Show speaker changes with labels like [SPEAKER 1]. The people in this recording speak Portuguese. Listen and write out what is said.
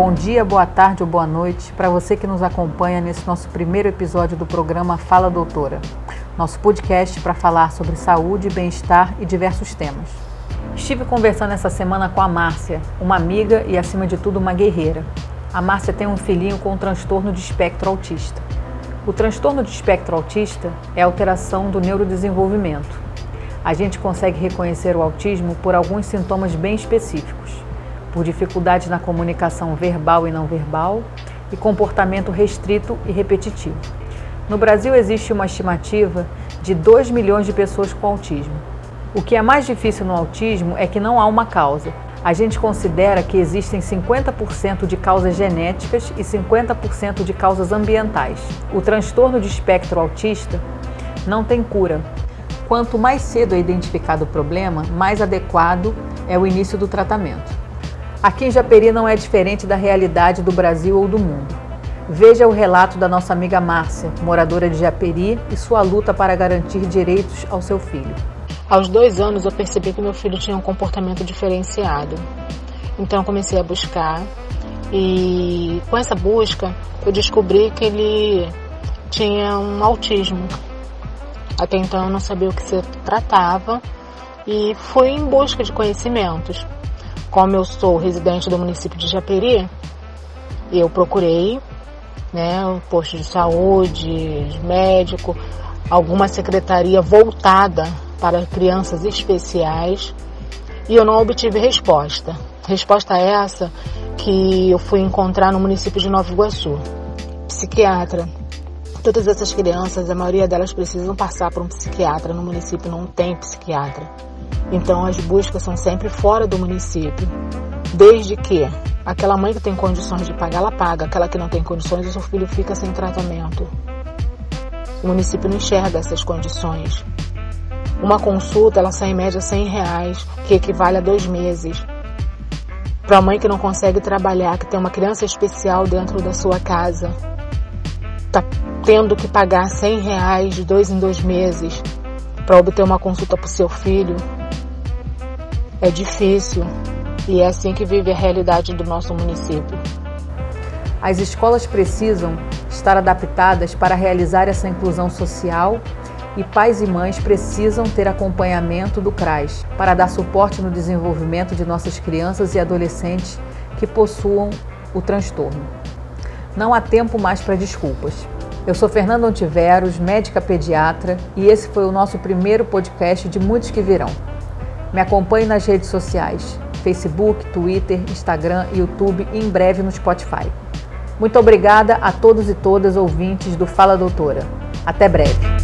[SPEAKER 1] Bom dia, boa tarde ou boa noite para você que nos acompanha nesse nosso primeiro episódio do programa Fala Doutora, nosso podcast para falar sobre saúde, bem-estar e diversos temas. Estive conversando essa semana com a Márcia, uma amiga e, acima de tudo, uma guerreira. A Márcia tem um filhinho com um transtorno de espectro autista. O transtorno de espectro autista é alteração do neurodesenvolvimento. A gente consegue reconhecer o autismo por alguns sintomas bem específicos, por dificuldades na comunicação verbal e não verbal e comportamento restrito e repetitivo. No Brasil existe uma estimativa de 2 milhões de pessoas com autismo. O que é mais difícil no autismo é que não há uma causa, a gente considera que existem 50% de causas genéticas e 50% de causas ambientais. O transtorno de espectro autista não tem cura. Quanto mais cedo é identificado o problema, mais adequado é o início do tratamento. Aqui em Japeri não é diferente da realidade do Brasil ou do mundo. Veja o relato da nossa amiga Márcia, moradora de Japeri, e sua luta para garantir direitos ao seu filho.
[SPEAKER 2] Aos dois anos eu percebi que meu filho tinha um comportamento diferenciado. Então eu comecei a buscar e com essa busca eu descobri que ele tinha um autismo. Até então eu não sabia o que se tratava e fui em busca de conhecimentos. Como eu sou residente do município de Japeri, eu procurei né, o posto de saúde, médico, alguma secretaria voltada para crianças especiais e eu não obtive resposta. Resposta essa que eu fui encontrar no município de Nova Iguaçu. Psiquiatra. Todas essas crianças, a maioria delas precisam passar por um psiquiatra. No município não tem psiquiatra. Então as buscas são sempre fora do município. Desde que aquela mãe que tem condições de pagar, ela paga. Aquela que não tem condições, o seu filho fica sem tratamento. O município não enxerga essas condições. Uma consulta ela sai em média 100 reais, que equivale a dois meses. Para a mãe que não consegue trabalhar, que tem uma criança especial dentro da sua casa, tá tendo que pagar 100 reais de dois em dois meses para obter uma consulta para o seu filho, é difícil e é assim que vive a realidade do nosso município.
[SPEAKER 1] As escolas precisam estar adaptadas para realizar essa inclusão social e pais e mães precisam ter acompanhamento do CRAS para dar suporte no desenvolvimento de nossas crianças e adolescentes que possuam o transtorno. Não há tempo mais para desculpas. Eu sou Fernanda Ontiveros, médica pediatra, e esse foi o nosso primeiro podcast de muitos que virão. Me acompanhe nas redes sociais: Facebook, Twitter, Instagram, YouTube e em breve no Spotify. Muito obrigada a todos e todas ouvintes do Fala Doutora. Até breve.